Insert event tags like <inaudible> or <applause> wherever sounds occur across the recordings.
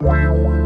Wow.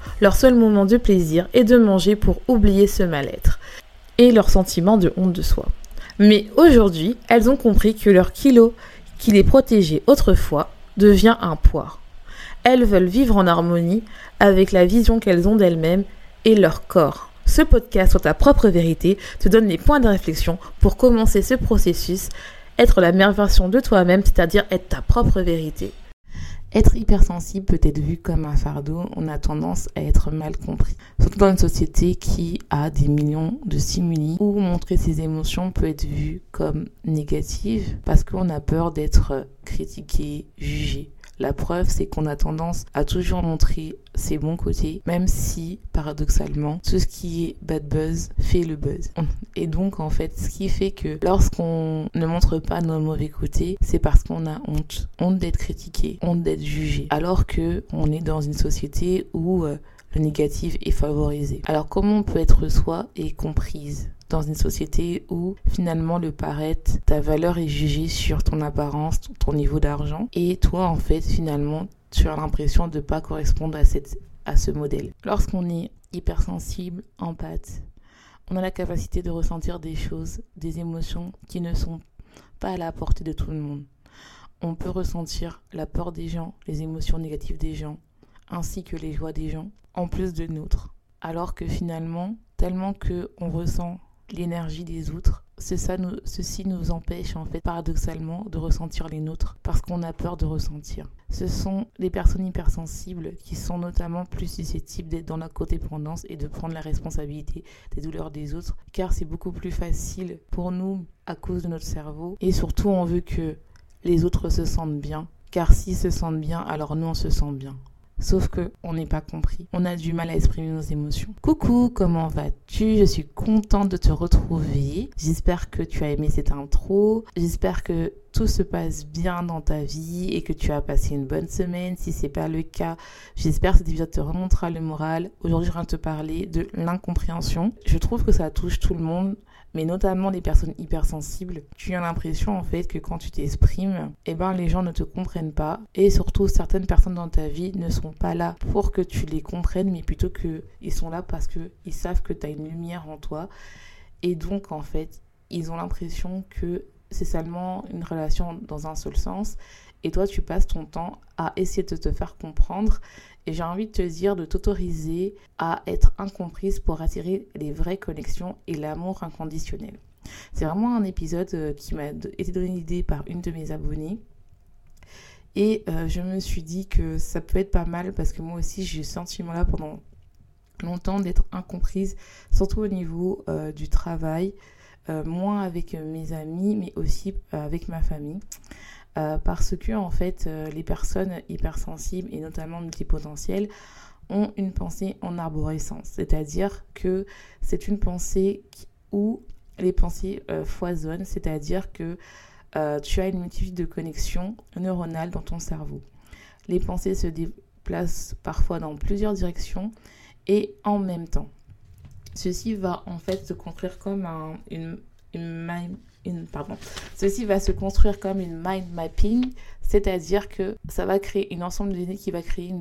Leur seul moment de plaisir est de manger pour oublier ce mal-être et leur sentiment de honte de soi. Mais aujourd'hui, elles ont compris que leur kilo qui les protégeait autrefois devient un poids. Elles veulent vivre en harmonie avec la vision qu'elles ont d'elles-mêmes et leur corps. Ce podcast sur ta propre vérité te donne les points de réflexion pour commencer ce processus, être la meilleure version de toi-même, c'est-à-dire être ta propre vérité. Être hypersensible peut être vu comme un fardeau, on a tendance à être mal compris. Surtout dans une société qui a des millions de stimuli où montrer ses émotions peut être vu comme négative parce qu'on a peur d'être critiqué, jugé. La preuve, c'est qu'on a tendance à toujours montrer ses bons côtés, même si, paradoxalement, tout ce qui est bad buzz fait le buzz. <laughs> Et donc, en fait, ce qui fait que lorsqu'on ne montre pas nos mauvais côtés, c'est parce qu'on a honte. Honte d'être critiqué, honte d'être jugé. Alors que on est dans une société où euh, le négatif est favorisé. Alors, comment on peut être soi et comprise? Dans une société où finalement le paraître, ta valeur est jugée sur ton apparence, ton niveau d'argent. Et toi, en fait, finalement, tu as l'impression de ne pas correspondre à, cette, à ce modèle. Lorsqu'on est hypersensible, empathe, on a la capacité de ressentir des choses, des émotions qui ne sont pas à la portée de tout le monde. On peut ressentir la peur des gens, les émotions négatives des gens, ainsi que les joies des gens, en plus de nôtres. Alors que finalement, tellement que on ressent l'énergie des autres. Ceci nous empêche en fait paradoxalement de ressentir les nôtres parce qu'on a peur de ressentir. Ce sont les personnes hypersensibles qui sont notamment plus susceptibles d'être dans la codépendance et de prendre la responsabilité des douleurs des autres car c'est beaucoup plus facile pour nous à cause de notre cerveau et surtout on veut que les autres se sentent bien car s'ils se sentent bien alors nous on se sent bien. Sauf que on n'est pas compris. On a du mal à exprimer nos émotions. Coucou, comment vas-tu? Je suis contente de te retrouver. J'espère que tu as aimé cette intro. J'espère que tout se passe bien dans ta vie et que tu as passé une bonne semaine. Si c'est pas le cas, j'espère que cet épisode te remontera le moral. Aujourd'hui, je viens te parler de l'incompréhension. Je trouve que ça touche tout le monde mais notamment les personnes hypersensibles, tu as l'impression en fait que quand tu t'exprimes, eh ben les gens ne te comprennent pas et surtout certaines personnes dans ta vie ne sont pas là pour que tu les comprennes mais plutôt que ils sont là parce que ils savent que tu as une lumière en toi et donc en fait, ils ont l'impression que c'est seulement une relation dans un seul sens et toi tu passes ton temps à essayer de te faire comprendre et j'ai envie de te dire de t'autoriser à être incomprise pour attirer les vraies connexions et l'amour inconditionnel. C'est vraiment un épisode euh, qui m'a été donné l'idée par une de mes abonnées. Et euh, je me suis dit que ça peut être pas mal parce que moi aussi j'ai eu ce sentiment-là pendant longtemps d'être incomprise, surtout au niveau euh, du travail, moins avec mes amis, mais aussi avec ma famille. Euh, parce que en fait euh, les personnes hypersensibles et notamment multipotentielles ont une pensée en arborescence, c'est-à-dire que c'est une pensée où les pensées euh, foisonnent, c'est-à-dire que tu as une multitude de connexions neuronales dans ton cerveau. Les pensées se déplacent parfois dans plusieurs directions et en même temps. Ceci va se construire comme un, une, mind mapping, c'est-à-dire que ça va créer une ensemble d'idées qui va créer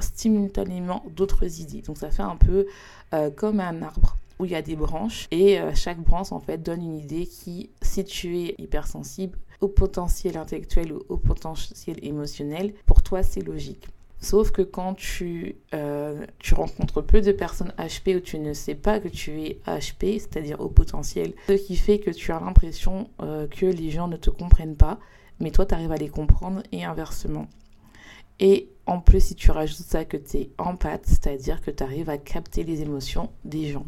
simultanément d'autres idées. Donc ça fait un peu euh, comme un arbre où il y a des branches et euh, chaque branche en fait donne une idée qui, si tu es hypersensible au potentiel intellectuel ou au potentiel émotionnel, pour toi c'est logique. Sauf que quand tu, euh, tu rencontres peu de personnes HP où tu ne sais pas que tu es HP, c'est-à-dire au potentiel, ce qui fait que tu as l'impression euh, que les gens ne te comprennent pas, mais toi tu arrives à les comprendre et inversement. Et en plus, si tu rajoutes ça que tu es empathe, c'est-à-dire que tu arrives à capter les émotions des gens.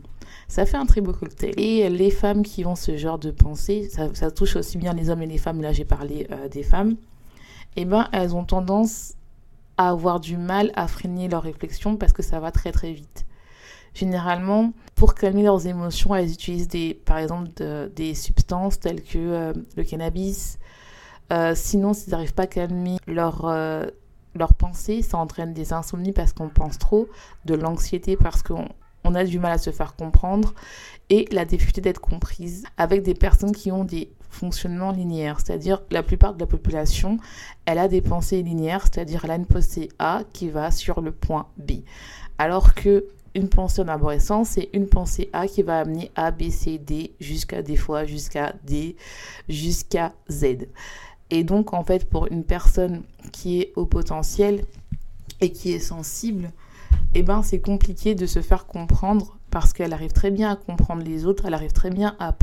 Ça fait un très beau cocktail. Et les femmes qui ont ce genre de pensée, ça, touche aussi bien les hommes et les femmes, là j'ai parlé euh, des femmes, eh ben elles ont tendance avoir du mal à freiner leurs réflexions parce que ça va très très vite. Généralement, pour calmer leurs émotions, elles utilisent des, par exemple des substances telles que euh, le cannabis. Euh, sinon, s'ils n'arrivent pas à calmer leur, euh, ça entraîne des insomnies parce qu'on pense trop, de l'anxiété parce qu'on on a du mal à se faire comprendre et la difficulté d'être comprise avec des personnes qui ont des fonctionnements linéaires, c'est-à-dire la plupart de la population, elle a des pensées linéaires, c'est-à-dire elle a une pensée A qui va sur le point B. Alors que une pensée en arborescence, c'est une pensée A qui va amener A, B, C, D jusqu'à des fois jusqu'à D, jusqu'à Z. Et donc, en fait, pour une personne qui est au potentiel et qui est sensible, eh ben, c'est compliqué de se faire comprendre parce qu'elle arrive très bien à comprendre les autres, elle arrive très bien à,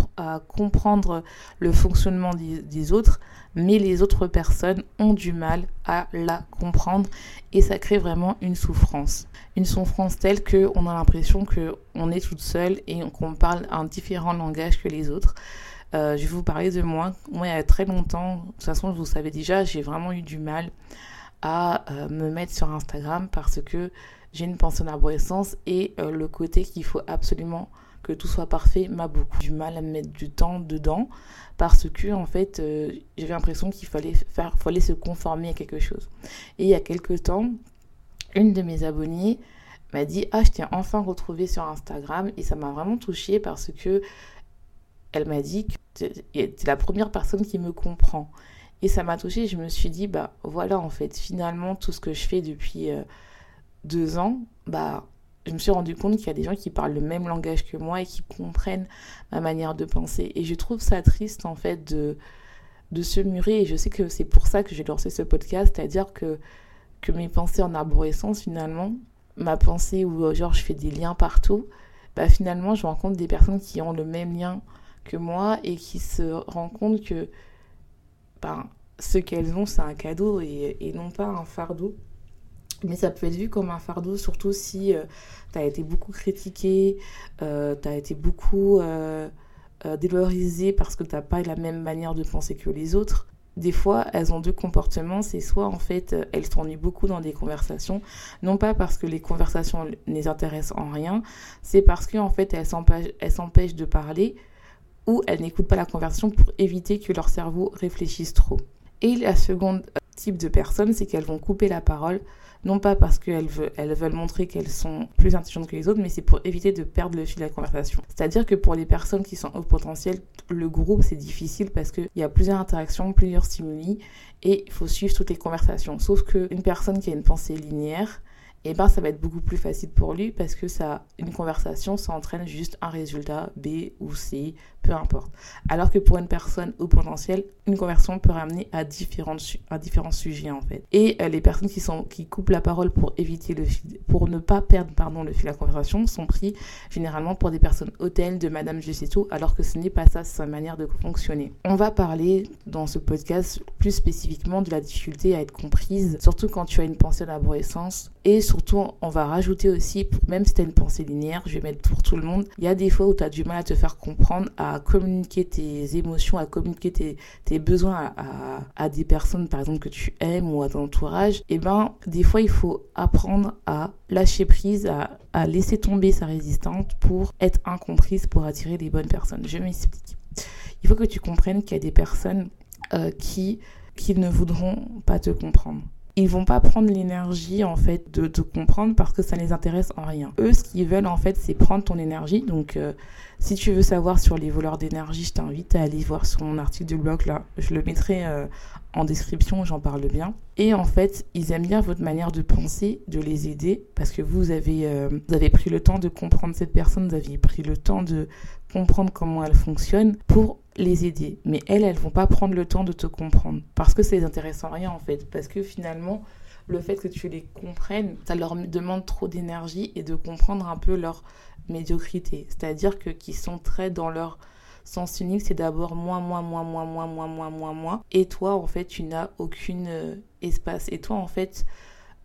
comprendre le fonctionnement des, des, autres, mais les autres personnes ont du mal à la comprendre et ça crée vraiment une souffrance. Une souffrance telle qu'on a l'impression qu'on est toute seule et qu'on parle un différent langage que les autres. Euh, je vais vous parler de moi. Moi, il y a très longtemps, de toute façon, vous savez déjà, j'ai vraiment eu du mal à euh, me mettre sur Instagram parce que j'ai une pension d'arborescence et euh, le côté qu'il faut absolument que tout soit parfait m'a beaucoup du mal à mettre du temps dedans parce que en fait j'avais l'impression qu'il fallait faire se conformer à quelque chose et il y a quelques temps une de mes abonnées m'a dit ah je t'ai enfin retrouvé sur Instagram et ça m'a vraiment touchée parce que elle m'a dit que c'est la première personne qui me comprend. Et ça m'a touchée. Je me suis dit, bah voilà, en fait, finalement, tout ce que je fais depuis euh, deux ans, bah je me suis rendu compte qu'il y a des gens qui parlent le même langage que moi et qui comprennent ma manière de penser. Et je trouve ça triste, en fait, de, de se murer. Et je sais que c'est pour ça que j'ai lancé ce podcast, c'est-à-dire que, que mes pensées en arborescence, finalement, ma pensée où, genre, je fais des liens partout, bah finalement, je rencontre des personnes qui ont le même lien que moi et qui se rend compte que ben, ce qu'elles ont, c'est un cadeau et, non pas un fardeau. Mais ça peut être vu comme un fardeau, surtout si euh, tu as été beaucoup critiqué, euh, tu as été beaucoup euh, euh, dévalorisé parce que tu n'as pas la même manière de penser que les autres. Des fois, elles ont deux comportements. C'est soit, en fait, elles s'ennuient beaucoup dans des conversations, non pas parce que les conversations les intéressent en rien, c'est parce qu'en fait, elles s'empêchent de parler ou elles n'écoutent pas la conversation pour éviter que leur cerveau réfléchisse trop. Et la seconde euh, type de personnes, c'est qu'elles vont couper la parole, non pas parce qu'elles veulent, elles veulent montrer qu'elles sont plus intelligentes que les autres, mais c'est pour éviter de perdre le fil de la conversation. C'est-à-dire que pour les personnes qui sont au potentiel, le groupe c'est difficile parce qu'il y a plusieurs interactions, plusieurs stimuli, et il faut suivre toutes les conversations. Sauf qu'une personne qui a une pensée linéaire, et eh ben ça va être beaucoup plus facile pour lui parce que ça, une conversation, ça entraîne juste un résultat B ou C, peu importe. Alors que pour une personne au potentiel, une conversation peut ramener à, différents sujets en fait. Et euh, les personnes qui, sont, qui coupent la parole pour éviter le pour ne pas perdre pardon, le fil de la conversation sont pris généralement pour des personnes hautaines de Madame Je alors que ce n'est pas ça sa manière de fonctionner. On va parler dans ce podcast plus spécifiquement de la difficulté à être comprise, surtout quand tu as une pensée d'arborescence et surtout, on va rajouter aussi, même si tu as une pensée linéaire, je vais mettre pour tout le monde, il y a des fois où tu as du mal à te faire comprendre, à communiquer tes émotions, à communiquer tes, besoins à, des personnes, par exemple, que tu aimes ou à ton entourage. Et eh ben, des fois, il faut apprendre à lâcher prise, à, laisser tomber sa résistance pour être incomprise, pour attirer les bonnes personnes. Je m'explique. Il faut que tu comprennes qu'il y a des personnes euh, qui ne voudront pas te comprendre ils vont pas prendre l'énergie en fait de comprendre parce que ça les intéresse en rien. Eux, ce qu'ils veulent en fait, c'est prendre ton énergie. Donc, euh, si tu veux savoir sur les voleurs d'énergie, je t'invite à aller voir sur mon article de blog là. Je le mettrai euh, en description, j'en parle bien. Et en fait, ils aiment bien votre manière de penser, de les aider parce que vous avez, euh, vous avez pris le temps de comprendre cette personne, vous avez pris le temps de comprendre comment elle fonctionne pour les aider. Mais elles, elles vont pas prendre le temps de te comprendre parce que ça les intéresse en rien en fait. Parce que finalement, le fait que tu les comprennes, ça leur demande trop d'énergie et de comprendre un peu leur médiocrité. C'est-à-dire que qui sont très dans leur sens unique, c'est d'abord moi, moi, moi, moi, moi, moi, moi, moi, moi. Et toi, en fait, tu n'as aucune euh, espace. Et toi, en fait,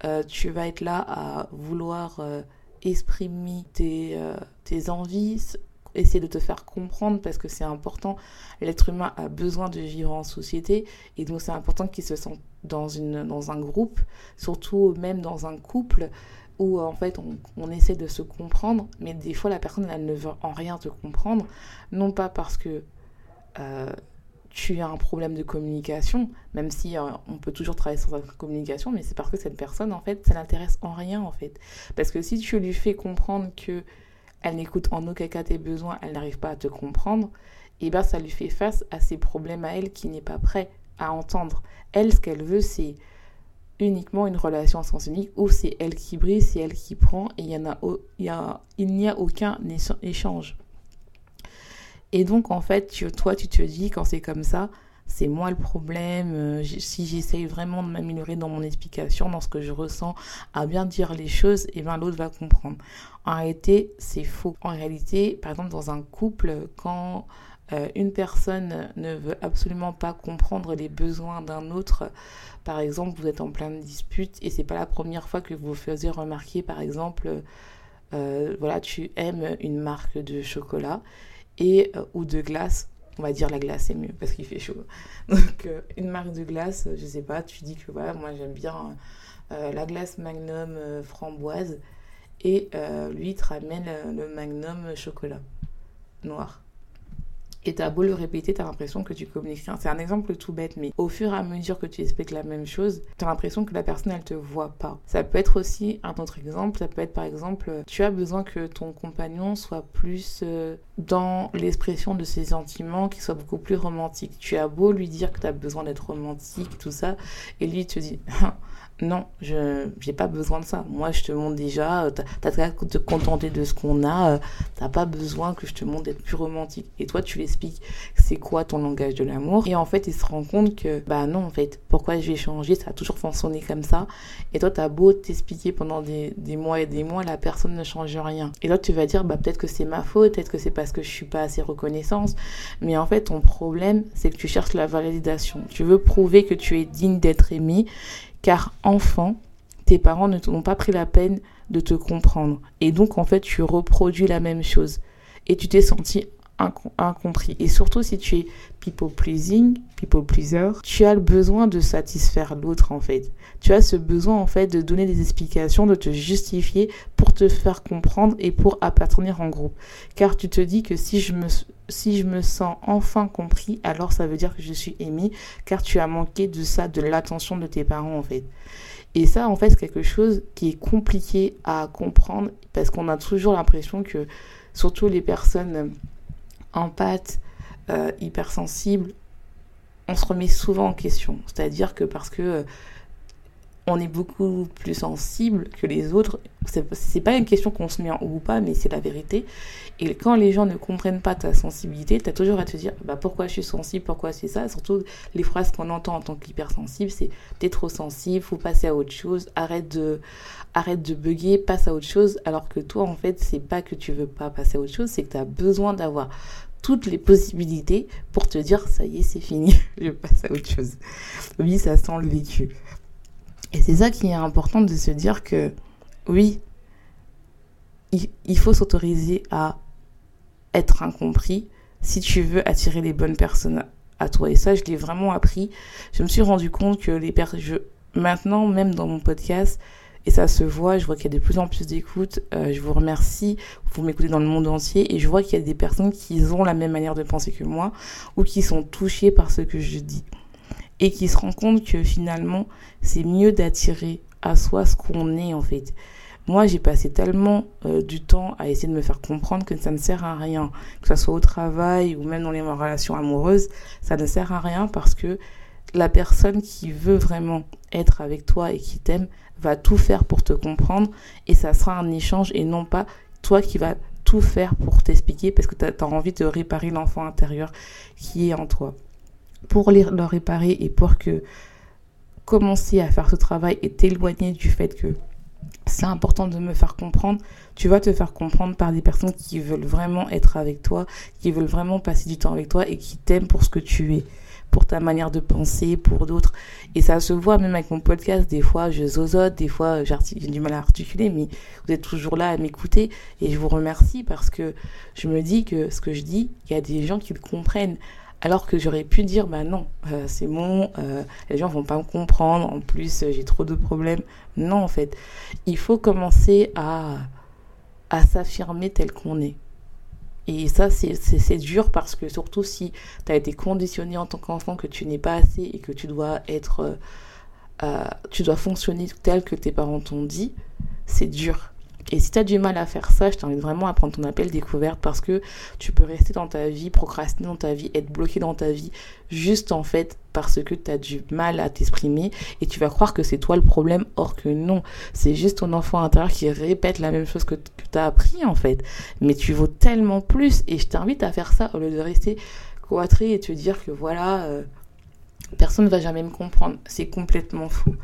euh, tu vas être là à vouloir euh, exprimer tes tes envies, essayer de te faire comprendre parce que c'est important. L'être humain a besoin de vivre en société et donc c'est important qu'il se sente dans, une, dans un groupe, surtout même dans un couple où en fait on, essaie de se comprendre, mais des fois la personne elle ne veut en rien te comprendre, non pas parce que euh, tu as un problème de communication, même si euh, on peut toujours travailler sur la communication, mais c'est parce que cette personne en fait ça l'intéresse en rien en fait, parce que si tu lui fais comprendre que elle n'écoute en aucun cas tes besoins, elle n'arrive pas à te comprendre, et bien ça lui fait face à ses problèmes à elle qui n'est pas prêt à entendre. Elle, ce qu'elle veut, c'est uniquement une relation à sens unique où c'est elle qui brille, c'est elle qui prend et il y en a, y a, il n'y a aucun échange. Et donc en fait, toi tu te dis quand c'est comme ça, c'est moi le problème. Euh, si j'essaye vraiment de m'améliorer dans mon explication, dans ce que je ressens, à bien dire les choses, et eh bien l'autre va comprendre. En réalité, c'est faux. En réalité, par exemple, dans un couple, quand euh, une personne ne veut absolument pas comprendre les besoins d'un autre, par exemple, vous êtes en pleine dispute et c'est pas la première fois que vous vous faisiez remarquer, par exemple, euh, voilà, tu aimes une marque de chocolat et ou de glace on va dire la glace c'est mieux parce qu'il fait chaud. <laughs> Donc euh, une marque de glace, je sais pas, tu dis que voilà, moi j'aime bien euh, la glace Magnum euh, framboise et lui il te ramène le Magnum chocolat noir. Et t'as beau le répéter, t'as l'impression que tu communiques rien. C'est un exemple tout bête, mais au fur et à mesure que tu expliques la même chose, t'as l'impression que la personne, elle te voit pas. Ça peut être aussi un autre exemple. Ça peut être par exemple, tu as besoin que ton compagnon soit plus euh, dans l'expression de ses sentiments, qu'il soit beaucoup plus romantique. Tu as beau lui dire que tu as besoin d'être romantique, tout ça, et lui, il te dit, <laughs> non, je n'ai pas besoin de ça. Moi, je te montre déjà, euh, tu as, qu'à te contenter de ce qu'on a, euh, t'as pas besoin que je te montre d'être plus romantique. Et toi, tu c'est quoi ton langage de l'amour. Et en fait, il se rend compte que, bah non, en fait, pourquoi je vais changer, ça a toujours fonctionné comme ça. Et toi, tu as beau t'expliquer pendant des, des, mois et des mois, la personne ne change rien. Et là, tu vas dire, bah peut-être que c'est ma faute, peut-être que c'est parce que je suis pas assez reconnaissance. Mais en fait, ton problème, c'est que tu cherches la validation. Tu veux prouver que tu es digne d'être aimé car enfant, tes parents ne t'ont pas pris la peine de te comprendre. Et donc, en fait, tu reproduis la même chose. Et tu t'es senti incompris. Et surtout, si tu es people pleasing, people pleaser, tu as le besoin de satisfaire l'autre, en fait. Tu as ce besoin, en fait, de donner des explications, de te justifier pour te faire comprendre et pour appartenir en groupe. Car tu te dis que si je me, si je me sens enfin compris, alors ça veut dire que je suis aimé, car tu as manqué de ça, de l'attention de tes parents, en fait. Et ça, en fait, c'est quelque chose qui est compliqué à comprendre parce qu'on a toujours l'impression que, surtout les personnes empathes, euh, hypersensibles, on se remet souvent en question. C'est-à-dire que parce que euh, on est beaucoup plus sensible que les autres. C'est pas une question qu'on se met en ou pas, mais c'est la vérité. Et quand les gens ne comprennent pas ta sensibilité, tu as toujours à te dire bah, pourquoi je suis sensible, pourquoi c'est ça? Surtout les phrases qu'on entend en tant qu'hypersensible, c'est t'es trop sensible, faut passer à autre chose, arrête de, arrête de bugger, passe à autre chose. Alors que toi, en fait, c'est pas que tu veux pas passer à autre chose, c'est que tu as besoin d'avoir toutes les possibilités pour te dire ça y est, c'est fini, <laughs> je passe à autre chose. Oui, ça sent le vécu. Et c'est ça qui est important de se dire que oui, il, faut s'autoriser à être incompris si tu veux attirer les bonnes personnes à toi. Et ça, je l'ai vraiment appris. Je me suis rendu compte que les personnes, maintenant, même dans mon podcast, et ça se voit, je vois qu'il y a de plus en plus d'écoutes. Euh, je vous remercie, vous m'écoutez dans le monde entier et je vois qu'il y a des personnes qui ont la même manière de penser que moi ou qui sont touchées par ce que je dis et qui se rendent compte que finalement, c'est mieux d'attirer à soi ce qu'on est en fait. Moi, j'ai passé tellement euh, du temps à essayer de me faire comprendre que ça ne sert à rien, que ce soit au travail ou même dans les relations amoureuses, ça ne sert à rien parce que la personne qui veut vraiment être avec toi et qui t'aime va tout faire pour te comprendre et ça sera un échange et non pas toi qui vas tout faire pour t'expliquer parce que tu as, envie de réparer l'enfant intérieur qui est en toi pour les, leur réparer et pour que commencer à faire ce travail et t'éloigner du fait que c'est important de me faire comprendre, tu vas te faire comprendre par des personnes qui veulent vraiment être avec toi, qui veulent vraiment passer du temps avec toi et qui t'aiment pour ce que tu es. pour ta manière de penser, pour d'autres. Et ça se voit même avec mon podcast. Des fois, je zozote, des fois, j'ai du mal à articuler, mais vous êtes toujours là à m'écouter. Et je vous remercie parce que je me dis que ce que je dis, il y a des gens qui le comprennent. Alors que j'aurais pu dire, bah non, euh, c'est bon, euh, les gens vont pas me comprendre, en plus j'ai trop de problèmes. Non, en fait, il faut commencer à, à s'affirmer tel qu'on est. Et ça, c'est dur parce que surtout si tu as été conditionné en tant qu'enfant que tu n'es pas assez et que tu dois être, euh, euh, tu dois fonctionner tel que tes parents t'ont dit, c'est dur. Et si tu as du mal à faire ça, je t'invite vraiment à prendre ton appel découverte parce que tu peux rester dans ta vie, procrastiner dans ta vie, être bloqué dans ta vie, juste en fait parce que tu as du mal à t'exprimer et tu vas croire que c'est toi le problème, or que non, c'est juste ton enfant intérieur qui répète la même chose que, tu as appris en fait. Mais tu vaux tellement plus et je t'invite à faire ça au lieu de rester cloîtré et te dire que voilà, euh, personne ne va jamais me comprendre. C'est complètement fou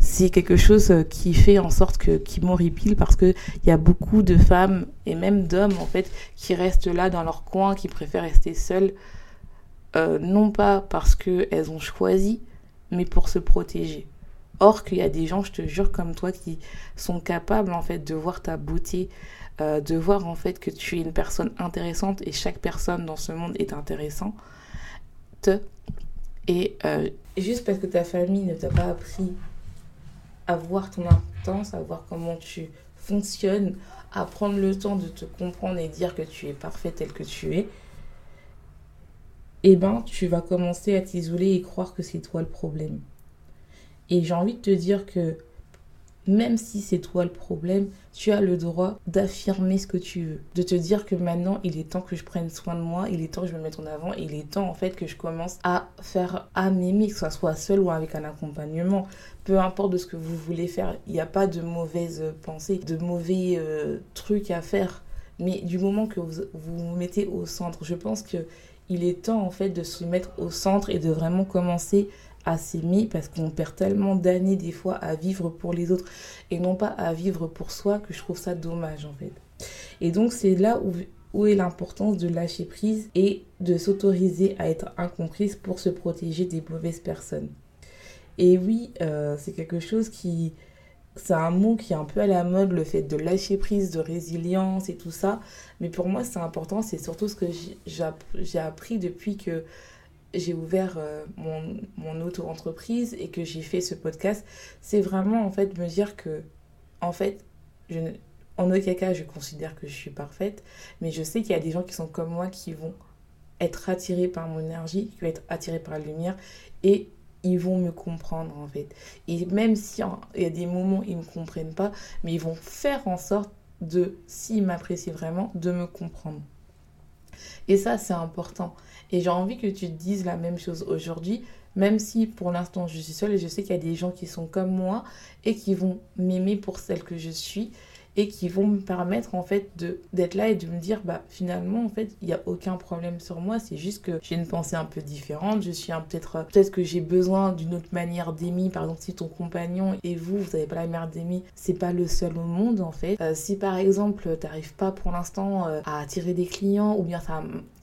c'est quelque chose euh, qui fait en sorte que qui m'horripile parce que il y a beaucoup de femmes et même d'hommes en fait qui restent là dans leur coin, qui préfèrent rester seules, euh, non pas parce qu'elles ont choisi, mais pour se protéger. Or qu'il y a des gens, je te jure, comme toi, qui sont capables en fait de voir ta beauté, euh, de voir en fait que tu es une personne intéressante et chaque personne dans ce monde est intéressante. Et juste parce que ta famille ne t'a pas appris à voir ton intense, à voir comment tu fonctionnes, à prendre le temps de te comprendre et dire que tu es parfait tel que tu es, eh ben, tu vas commencer à t'isoler et croire que c'est toi le problème. Et j'ai envie de te dire que même si c'est toi le problème, tu as le droit d'affirmer ce que tu veux. De te dire que maintenant, il est temps que je prenne soin de moi, il est temps que je me mette en avant, il est temps en fait que je commence à faire, à m'aimer, que ce soit seul ou avec un accompagnement. Peu importe de ce que vous voulez faire, il n'y a pas de mauvaises pensées, de mauvais euh, trucs à faire. Mais du moment que vous vous mettez au centre, je pense que il est temps en fait de se mettre au centre et de vraiment commencer à s'aimer parce qu'on perd tellement d'années des fois à vivre pour les autres et non pas à vivre pour soi que je trouve ça dommage en fait. Et donc c'est là où, où est l'importance de lâcher prise et de s'autoriser à être incomprise pour se protéger des mauvaises personnes. Et oui, euh, c'est quelque chose qui... C'est un mot qui est un peu à la mode, le fait de lâcher prise, de résilience et tout ça. Mais pour moi, c'est important. C'est surtout ce que j'ai appris depuis que j'ai ouvert euh, mon, mon auto-entreprise et que j'ai fait ce podcast, c'est vraiment en fait me dire que, en fait, en aucun cas je considère que je suis parfaite, mais je sais qu'il y a des gens qui sont comme moi qui vont être attirés par mon énergie, qui vont être attirés par la lumière et ils vont me comprendre en fait. Et même si y a des moments ils ne me comprennent pas, mais ils vont faire en sorte de, s'ils m'apprécient vraiment, de me comprendre. Et ça, c'est important. Et j'ai envie que tu te dises la même chose aujourd'hui, même si pour l'instant je suis seule et je sais qu'il y a des gens qui sont comme moi et qui vont m'aimer pour celle que je suis et qui vont me permettre en fait d'être là et de me dire bah finalement en fait il n'y a aucun problème sur moi. C'est juste que j'ai une pensée un peu différente. Je suis peut-être peut-être que j'ai besoin d'une autre manière d'aimer. Par exemple si ton compagnon et vous vous n'avez pas la manière d'aimer c'est pas le seul au monde en fait. Euh, si par exemple tu n'arrives pas pour l'instant euh, à attirer des clients ou bien tu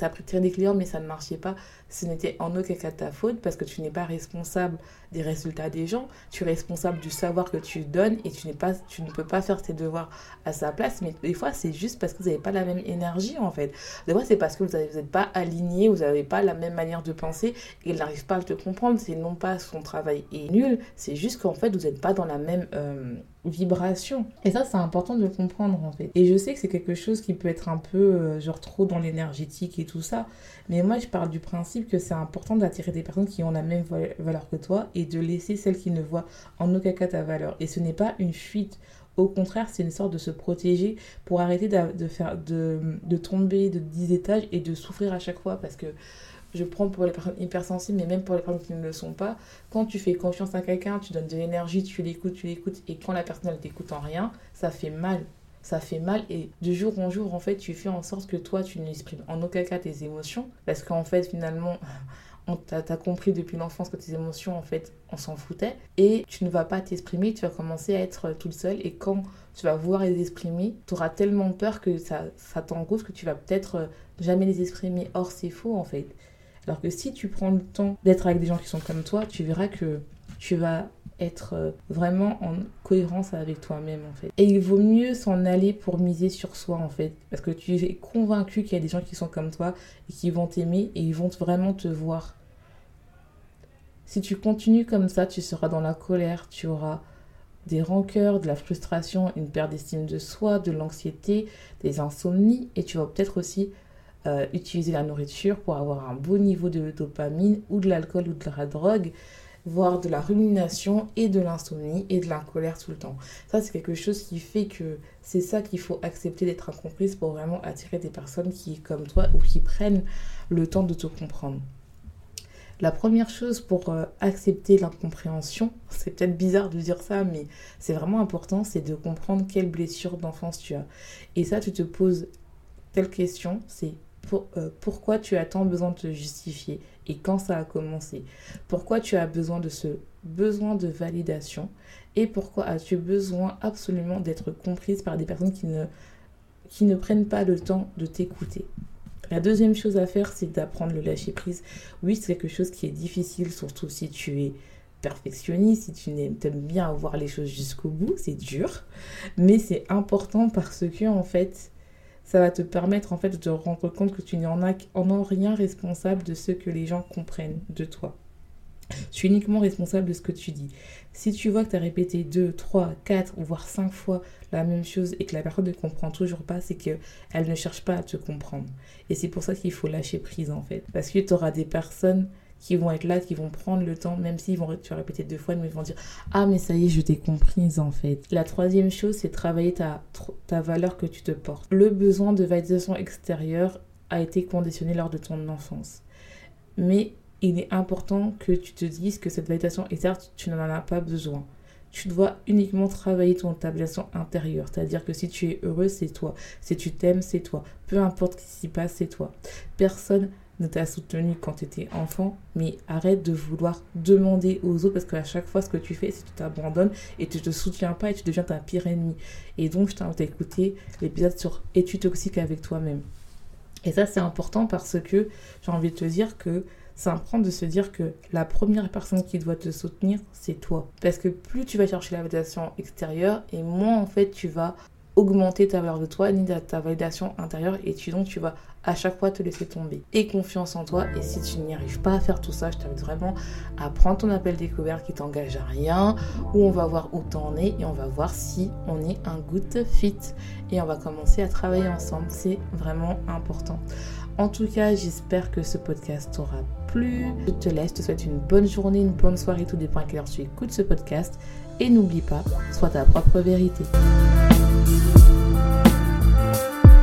as attiré des clients mais ça ne marchait pas ce n'était en aucun cas de ta faute parce que tu n'es pas responsable des résultats des gens, tu es responsable du savoir que tu donnes et tu, pas, tu ne peux pas faire tes devoirs à sa place. Mais des fois, c'est juste parce que vous n'avez pas la même énergie en fait. Des fois, c'est parce que vous n'êtes pas aligné, vous n'avez pas la même manière de penser et il n'arrive pas à te comprendre. C'est non pas son travail est nul, c'est juste qu'en fait, vous n'êtes pas dans la même. Euh, vibration. Et ça, c'est important de comprendre en fait. Et je sais que c'est quelque chose qui peut être un peu euh, genre trop dans l'énergétique et tout ça. Mais moi, je parle du principe que c'est important d'attirer des personnes qui ont la même valeur que toi et de laisser celles qui ne voient en aucun cas ta valeur. Et ce n'est pas une fuite. Au contraire, c'est une sorte de se protéger pour arrêter de, faire, de, de tomber de 10 étages et de souffrir à chaque fois parce que je prends pour les personnes hypersensibles, mais même pour les personnes qui ne le sont pas, quand tu fais confiance à quelqu'un, tu donnes de l'énergie, tu l'écoutes, tu l'écoutes, et quand la personne ne t'écoute en rien, ça fait mal. Ça fait mal et de jour en jour, en fait, tu fais en sorte que toi, tu n'exprimes en aucun cas tes émotions, parce qu'en fait, finalement, on t'a compris depuis l'enfance que tes émotions, en fait, on s'en foutait, et tu ne vas pas t'exprimer, tu vas commencer à être toute seule, et quand tu vas vouloir les exprimer, tu auras tellement peur que ça, ça t'engouffre que tu vas peut-être jamais les exprimer. Or, c'est faux, en fait Alors que si tu prends le temps d'être avec des gens qui sont comme toi, tu verras que tu vas être euh, vraiment en cohérence avec toi-même en fait. Et il vaut mieux s'en aller pour miser sur soi en fait. Parce que tu es convaincu qu'il y a des gens qui sont comme toi et qui vont t'aimer et ils vont vraiment te voir. Si tu continues comme ça, tu seras dans la colère, tu auras des rancœurs, de la frustration, une perte d'estime de soi, de l'anxiété, des insomnies et tu vas peut-être aussi euh, utiliser la nourriture pour avoir un beau niveau de dopamine ou de l'alcool ou de la drogue voire de la rumination et de l'insomnie et de la colère tout le temps. Ça, c'est quelque chose qui fait que c'est ça qu'il faut accepter d'être incomprise pour vraiment attirer des personnes qui, comme toi, ou qui prennent le temps de te comprendre. La première chose pour euh, accepter l'incompréhension, <laughs> c'est peut-être bizarre de dire ça, mais c'est vraiment important, c'est de comprendre quelle blessure d'enfance tu as. Et ça, tu te poses telle question, c'est euh, pourquoi tu as tant besoin de te justifier et quand ça a commencé? Pourquoi tu as besoin de ce besoin de validation? Et pourquoi as-tu besoin absolument d'être comprise par des personnes qui ne, qui ne prennent pas le temps de t'écouter? La deuxième chose à faire, c'est d'apprendre le lâcher prise. Oui, c'est quelque chose qui est difficile, surtout si tu es perfectionniste, si tu aimes bien avoir les choses jusqu'au bout, c'est dur, mais c'est important parce que en fait, ça va te permettre en fait de te rendre compte que tu n'en as en rien responsable de ce que les gens comprennent de toi. Tu es uniquement responsable de ce que tu dis. Si tu vois que tu as répété 2, 3, 4 ou voire 5 fois la même chose et que la personne ne comprend toujours pas, c'est qu'elle ne cherche pas à te comprendre. Et c'est pour ça qu'il faut lâcher prise en fait. Parce que tu auras des personnes qui vont être là, qui vont prendre le temps, même s'ils vont, tu vas répéter deux fois, mais ils vont dire Ah, mais ça y est, je t'ai comprise en fait. La troisième chose, c'est travailler ta, ta valeur que tu te portes. Le besoin de validation extérieure a été conditionné lors de ton enfance. Mais il est important que tu te dises que cette validation extérieure, tu n'en as pas besoin. Tu dois uniquement travailler ton validation intérieure. C'est-à-dire que si tu es heureux, c'est toi. Si tu t'aimes, c'est toi. Peu importe ce qui s'y passe, c'est toi. Personne ne t'a soutenu quand tu étais enfant, mais arrête de vouloir demander aux autres parce qu'à chaque fois, ce que tu fais, c'est que tu t'abandonnes et tu te soutiens pas et tu deviens ta pire ennemie. Et donc, je t'invite à écouter l'épisode sur Es-tu toxique avec toi-même? Et ça, c'est important parce que j'ai envie de te dire que c'est important de se dire que la première personne qui doit te soutenir, c'est toi. Parce que plus tu vas chercher la validation extérieure et moins en fait tu vas augmenter ta valeur de toi ni ta validation intérieure et tu, donc tu vas à chaque fois te laisser tomber. Et confiance en toi et si tu n'y arrives pas à faire tout ça, je t'invite vraiment à prendre ton appel découvert qui t'engage à rien où on va voir où t'en es et on va voir si on est un good fit et on va commencer à travailler ensemble. C'est vraiment important. En tout cas, j'espère que ce podcast t'aura plu. Je te laisse, je te souhaite une bonne journée, une bonne soirée, tout dépend à quelle heure tu écoutes ce podcast. Et n'oublie pas, sois ta propre vérité.